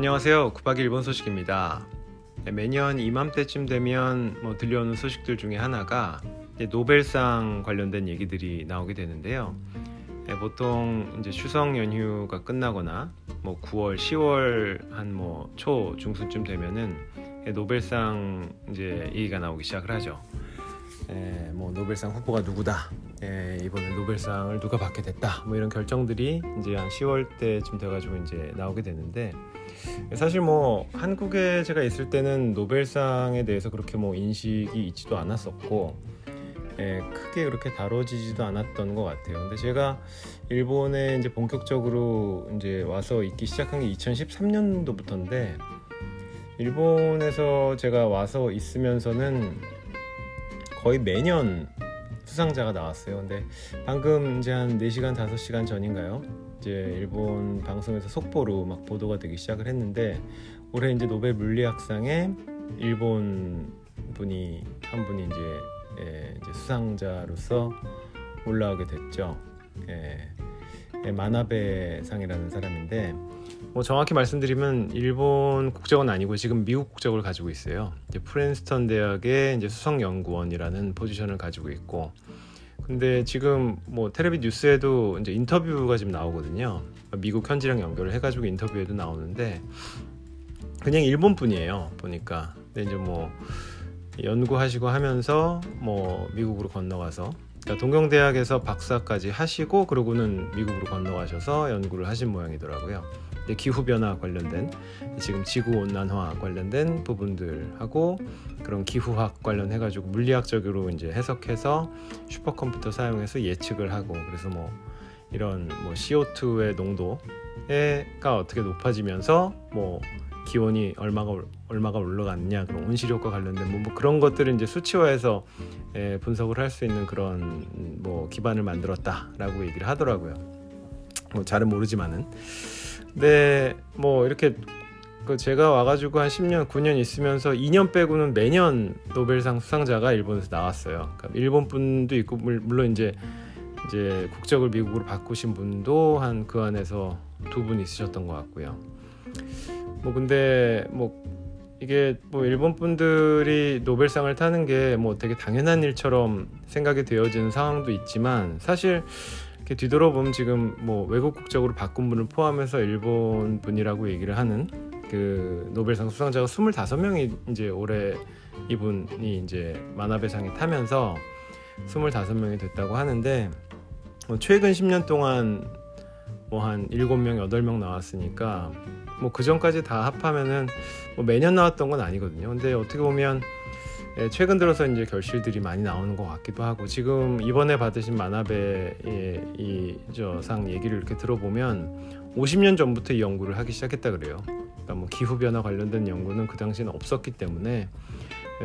안녕하세요. 9박 일본 소식입니다. 네, 매년 이맘때쯤 되면 뭐 들려오는 소식들 중에 하나가 노벨상 관련된 얘기들이 나오게 되는데요. 네, 보통 이제 추석 연휴가 끝나거나 뭐 9월, 10월 한 뭐 초 중순쯤 되면은 노벨상 이제 얘기가 나오기 시작을 하죠. 예, 뭐 노벨상 후보가 누구다. 예, 이번에 노벨상을 누가 받게 됐다. 뭐 이런 결정들이 이제 한 10월 때쯤 돼가지고 이제 나오게 되는데 사실 뭐 한국에 제가 있을 때는 노벨상에 대해서 그렇게 뭐 인식이 있지도 않았었고 예, 크게 그렇게 다뤄지지도 않았던 것 같아요. 근데 제가 일본에 이제 본격적으로 이제 와서 있기 시작한 게 2013년도부터인데 일본에서 제가 와서 있으면서는 거의 매년 수상자가 나왔어요. 근데 방금 이제 한 4시간, 5시간 전인가요? 이제 일본 방송에서 속보로 막 보도가 되기 시작을 했는데 올해 이제 노벨 물리학상에 일본 분이 한 분이 이제, 예, 이제 수상자로서 올라오게 됐죠. 예, 예, 마나베상이라는 사람인데 뭐 정확히 말씀드리면 일본 국적은 아니고 지금 미국 국적을 가지고 있어요. 이제 프랜스턴 대학의 이제 수석 연구원이라는 포지션을 가지고 있고 근데 지금 뭐 텔레비 뉴스에도 이제 인터뷰가 지금 나오거든요. 미국 현지랑 연결을 해가지고 인터뷰에도 나오는데 그냥 일본 분이에요. 보니까 근데 이제 뭐 연구하시고 하면서 뭐 미국으로 건너가서 그러니까 동경대학에서 박사까지 하시고 그러고는 미국으로 건너가셔서 연구를 하신 모양이더라고요. 기후 변화 관련된 지금 지구 온난화 관련된 부분들하고 그런 기후학 관련해 가지고 물리학적으로 이제 해석해서 슈퍼컴퓨터 사용해서 예측을 하고 그래서 뭐 이런 뭐 CO2의 농도가 어떻게 높아지면서 뭐 기온이 얼마가 얼마가 올라갔냐 그런 온실 효과 관련된 뭐, 뭐 그런 것들을 이제 수치화해서 에, 분석을 할 수 있는 그런 뭐 기반을 만들었다라고 얘기를 하더라고요. 뭐 잘은 모르지만은 네, 뭐 이렇게 그 제가 와가지고 한 10년, 9년 있으면서 2년 빼고는 매년 노벨상 수상자가 일본에서 나왔어요. 그러니까 일본 분도 있고 물론 이제 이제 국적을 미국으로 바꾸신 분도 한 그 안에서 두 분 있으셨던 것 같고요. 뭐 근데 뭐 이게 뭐 일본 분들이 노벨상을 타는 게 뭐 되게 당연한 일처럼 생각이 되어지는 상황도 있지만 사실 이렇게 뒤돌아보면 지금 뭐 외국 국적으로 바꾼 분을 포함해서 일본 분이라고 얘기를 하는 그 노벨상 수상자가 25명이 이제 올해 이분이 이제 만화배상에 타면서 25명이 됐다고 하는데 뭐 최근 10년 동안 뭐 한 7명, 8명 나왔으니까 뭐 그 전까지 다 합하면은 뭐 매년 나왔던 건 아니거든요. 근데 어떻게 보면 예, 최근 들어서 이제 결실들이 많이 나오는 것 같기도 하고 지금 이번에 받으신 만화배의 이저상 얘기를 이렇게 들어보면 50년 전부터 이 연구를 하기 시작했다 그래요. 그러니까 뭐 기후 변화 관련된 연구는 그 당시는 없었기 때문에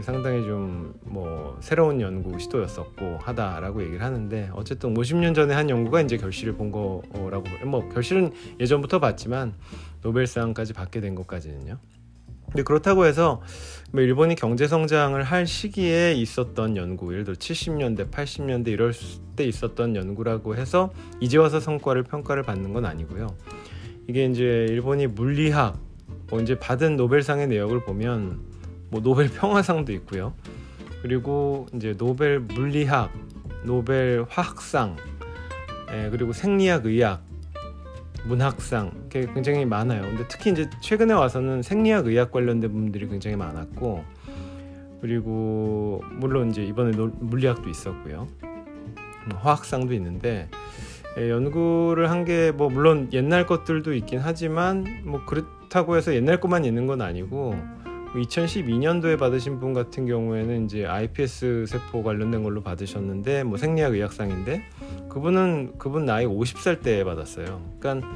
상당히 좀 뭐 새로운 연구 시도였었고 하다라고 얘기를 하는데 어쨌든 50년 전에 한 연구가 이제 결실을 본 거라고 뭐 결실은 예전부터 봤지만 노벨상까지 받게 된 것까지는요. 근데 그렇다고 해서 뭐 일본이 경제 성장을 할 시기에 있었던 연구, 예를 들어 70년대, 80년대 이럴 때 있었던 연구라고 해서 이제 와서 성과를 평가를 받는 건 아니고요. 이게 이제 일본이 물리학, 뭐 이제 받은 노벨상의 내역을 보면 뭐 노벨 평화상도 있고요. 그리고 이제 노벨 물리학, 노벨 화학상, 예, 그리고 생리학, 의학 문학상 굉장히 많아요. 근데 특히 이제 최근에 와서는 생리학 의학 관련된 분들이 굉장히 많았고 그리고 물론 이제 이번에 물리학도 있었고요. 뭐 화학상도 있는데 예, 연구를 한 게 뭐 물론 옛날 것들도 있긴 하지만 뭐 그렇다고 해서 옛날 것만 있는 건 아니고 2012년도에 받으신 분 같은 경우에는 이제 iPS 세포 관련된 걸로 받으셨는데 뭐 생리학 의학상인데 그분은 그분 나이 50살 때 받았어요. 그러니까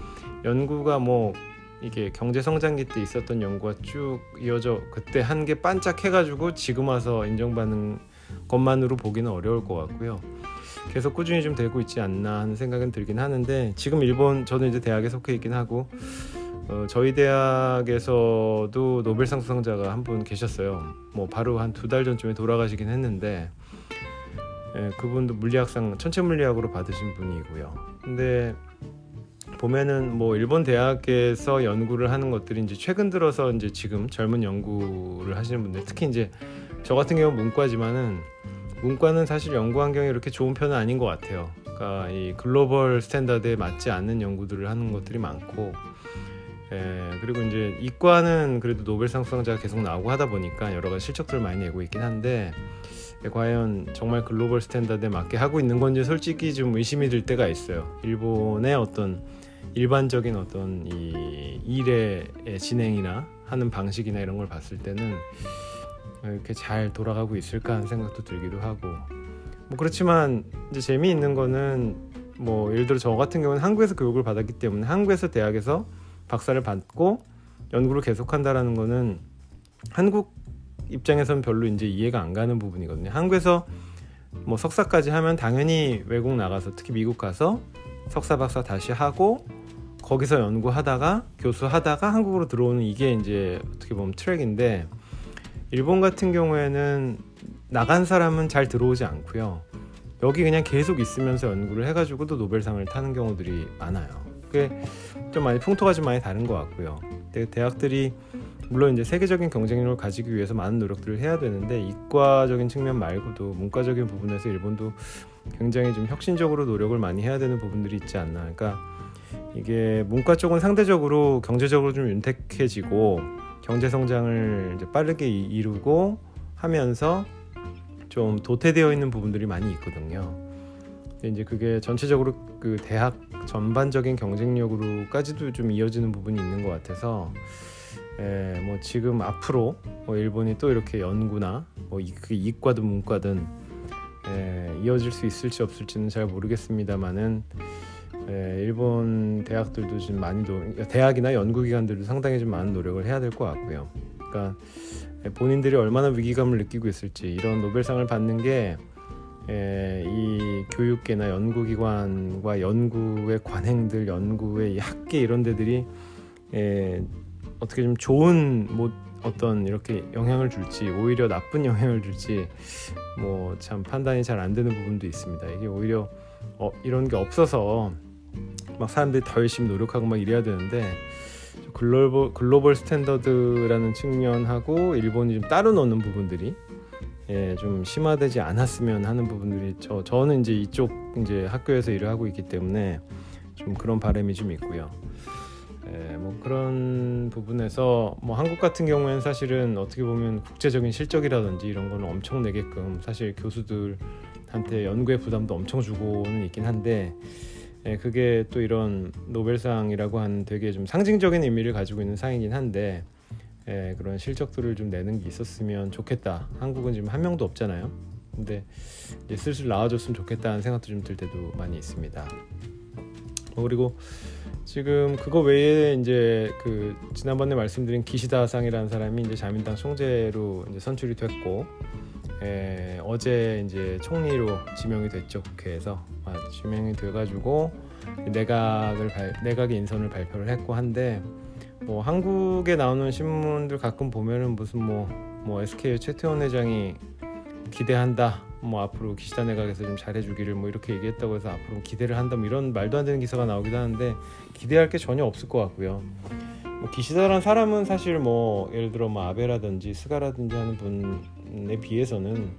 연구가 뭐 이게 경제 성장기 때 있었던 연구가 쭉 이어져 그때 한 게 반짝해가지고 지금 와서 인정받는 것만으로 보기는 어려울 것 같고요. 계속 꾸준히 좀 되고 있지 않나 하는 생각은 들긴 하는데 지금 일본 저는 이제 대학에 속해 있긴 하고 어, 저희 대학에서도 노벨상 수상자가 한 분 계셨어요. 뭐 바로 한 두 달 전쯤에 돌아가시긴 했는데 예, 그분도 물리학상 천체 물리학으로 받으신 분이고요. 근데 보면은 뭐 일본 대학에서 연구를 하는 것들이 이제 최근 들어서 이제 지금 젊은 연구를 하시는 분들 특히 이제 저 같은 경우 문과지만은 문과는 사실 연구 환경이 이렇게 좋은 편은 아닌 것 같아요. 그러니까 이 global standard에 맞지 않는 연구들을 하는 것들이 많고 예, 그리고 이제 이과는 그래도 노벨상 수상자가 계속 나오고 하다 보니까 여러 가지 실적들을 많이 내고 있긴 한데 예, 과연 정말 global standard에 맞게 하고 있는 건지 솔직히 좀 의심이 들 때가 있어요. 일본의 어떤 일반적인 어떤 이 일의 진행이나 하는 방식이나 이런 걸 봤을 때는 이렇게 잘 돌아가고 있을까 하는 생각도 들기도 하고 뭐 그렇지만 이제 재미있는 거는 뭐 예를 들어 저 같은 경우는 한국에서 교육을 받았기 때문에 한국에서 대학에서 박사를 받고 연구를 계속한다라는 거는 한국 입장에선 별로 이제 이해가 안 가는 부분이거든요. 한국에서 뭐 석사까지 하면 당연히 외국 나가서 특히 미국 가서 석사 박사 다시 하고 거기서 연구하다가 교수하다가 한국으로 들어오는 이게 이제 어떻게 보면 트랙인데 일본 같은 경우에는 나간 사람은 잘 들어오지 않고요. 여기 그냥 계속 있으면서 연구를 해가지고도 노벨상을 타는 경우들이 많아요. 그게 좀 많이 풍토가 좀 많이 다른 것 같고요. 대학들이 물론 이제 세계적인 경쟁력을 가지기 위해서 많은 노력들을 해야 되는데 이과적인 측면 말고도 문과적인 부분에서 일본도 굉장히 좀 혁신적으로 노력을 많이 해야 되는 부분들이 있지 않나. 그러니까 이게 문과 쪽은 상대적으로 경제적으로 좀 윤택해지고 경제 성장을 이제 빠르게 이루고 하면서 좀 도태되어 있는 부분들이 많이 있거든요. 이제 그게 전체적으로 그 대학 전반적인 경쟁력으로까지도 좀 이어지는 부분이 있는 것 같아서 예, 뭐 지금 앞으로 뭐 일본이 또 이렇게 연구나 뭐 이, 그 이과든 문과든 예, 이어질 수 있을지 없을지는 잘 모르겠습니다만은 예, 일본 대학들도 좀 많이 도 대학이나 연구기관들도 상당히 좀 많은 노력을 해야 될 것 같고요. 그러니까 예, 본인들이 얼마나 위기감을 느끼고 있을지 이런 노벨상을 받는 게 예, 이 교육계나 연구기관과 연구의 관행들, 연구의 학계 이런 데들이 예, 어떻게 좀 좋은 뭐 어떤 이렇게 영향을 줄지 오히려 나쁜 영향을 줄지 뭐 참 판단이 잘 안 되는 부분도 있습니다. 이게 오히려 어, 이런 게 없어서 막 사람들이 더 열심히 노력하고 막 이래야 되는데 글로벌 글로벌 스탠더드라는 측면하고 일본이 좀 따로 노는 부분들이 예, 좀 심화되지 않았으면 하는 부분들이 저 저는 이제 이쪽 이제 학교에서 일을 하고 있기 때문에 좀 그런 바람이 좀 있고요. 예, 뭐 그런 부분에서 뭐 한국 같은 경우에는 사실은 어떻게 보면 국제적인 실적이라든지 이런 거는 엄청 내게끔 사실 교수들한테 연구의 부담도 엄청 주고는 있긴 한데 예, 그게 또 이런 노벨상이라고 하는 되게 좀 상징적인 의미를 가지고 있는 상이긴 한데 예, 그런 실적들을 좀 내는 게 있었으면 좋겠다. 한국은 지금 한 명도 없잖아요. 근데 이제 슬슬 나와줬으면 좋겠다는 생각도 좀 들 때도 많이 있습니다. 뭐 그리고 지금 그거 외에 이제 그 지난번에 말씀드린 기시다상이라는 사람이 이제 자민당 총재로 이제 선출이 됐고 에, 예, 어제 이제 총리로 지명이 됐죠 국회에서 아, 지명이 돼가지고 내각을 발, 내각의 인선을 발표를 했고 한데 뭐 한국에 나오는 신문들 가끔 보면은 무슨 뭐뭐 뭐 SK 최태원 회장이 기대한다 뭐 앞으로 기시다 내각에서 좀 잘해주기를 뭐 이렇게 얘기했다고 해서 앞으로 기대를 한다 뭐 이런 말도 안 되는 기사가 나오기도 하는데 기대할 게 전혀 없을 것 같고요. 뭐 기시다라는 사람은 사실 뭐 예를 들어 뭐 아베라든지 스가라든지 하는 분에 비해서는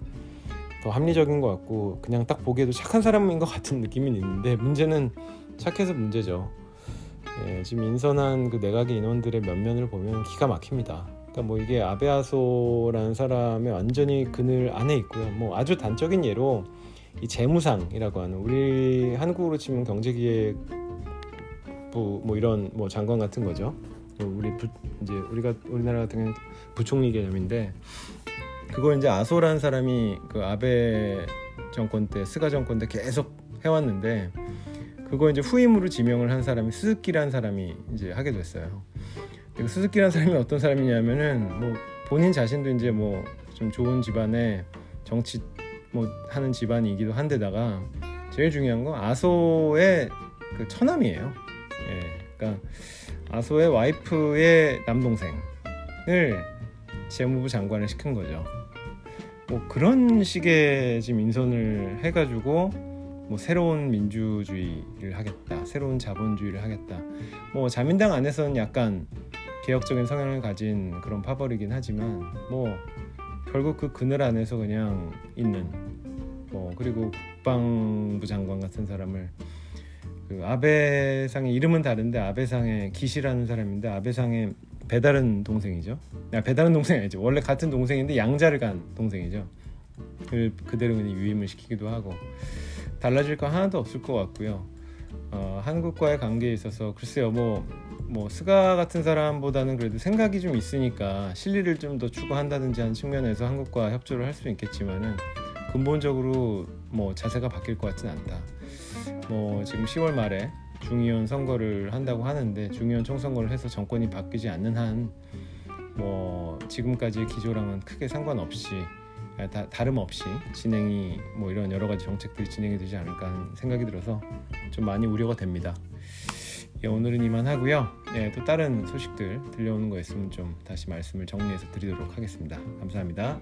더 합리적인 것 같고 그냥 딱 보기에도 착한 사람인 것 같은 느낌이 있는데 문제는 착해서 문제죠. 예, 지금 인선한 그 내각의 인원들의 면면을 보면 기가 막힙니다. 그러니까 뭐 이게 아베아소라는 사람의 완전히 그늘 안에 있고요. 뭐 아주 단적인 예로 이 재무상이라고 하는 우리 한국으로 치면 경제기획부 뭐 이런 뭐 장관 같은 거죠. 우리 부, 이제 우리가 우리나라 같은 경우 부총리 개념인데 그걸 이제 아소라는 사람이 그 아베 정권 때 스가 정권 때 계속 해왔는데 그거 이제 후임으로 지명을 한 사람이 스즈키라는 사람이 이제 하게 됐어요. 그 스즈키라는 사람이 어떤 사람이냐면은 뭐 본인 자신도 이제 뭐 좀 좋은 집안에 정치 뭐 하는 집안이기도 한데다가 제일 중요한 건 아소의 그 처남이에요. 예, 그러니까 아소의 와이프의 남동생을 재무부 장관을 시킨 거죠. 뭐 그런 식의 지금 인선을 해가지고 뭐 새로운 민주주의를 하겠다, 새로운 자본주의를 하겠다. 뭐 자민당 안에서는 약간 개혁적인 성향을 가진 그런 파벌이긴 하지만 뭐 결국 그 그늘 안에서 그냥 있는 뭐 그리고 국방부 장관 같은 사람을 그 아베상의 이름은 다른데 아베상의 기시라는 사람인데 아베상의 배다른 동생이죠. 아, 배다른 동생 아니죠. 원래 같은 동생인데 양자를 간 동생이죠. 그 그대로 그냥 유임을 시키기도 하고 달라질 거 하나도 없을 것 같고요. 어, 한국과의 관계에 있어서 글쎄요 뭐, 뭐 스가 같은 사람보다는 그래도 생각이 좀 있으니까 실리를 좀 더 추구한다든지 하는 측면에서 한국과 협조를 할 수 있겠지만은 근본적으로 뭐 자세가 바뀔 것 같지는 않다. 뭐 지금 10월 말에 중의원 선거를 한다고 하는데 중의원 총선거를 해서 정권이 바뀌지 않는 한 뭐 지금까지의 기조랑은 크게 상관없이 아, 다, 다름없이 진행이 뭐 이런 여러 가지 정책들이 진행이 되지 않을까 하는 생각이 들어서 좀 많이 우려가 됩니다. 예, 오늘은 이만 하고요. 예, 또 다른 소식들 들려오는 거 있으면 좀 다시 말씀을 정리해서 드리도록 하겠습니다. 감사합니다.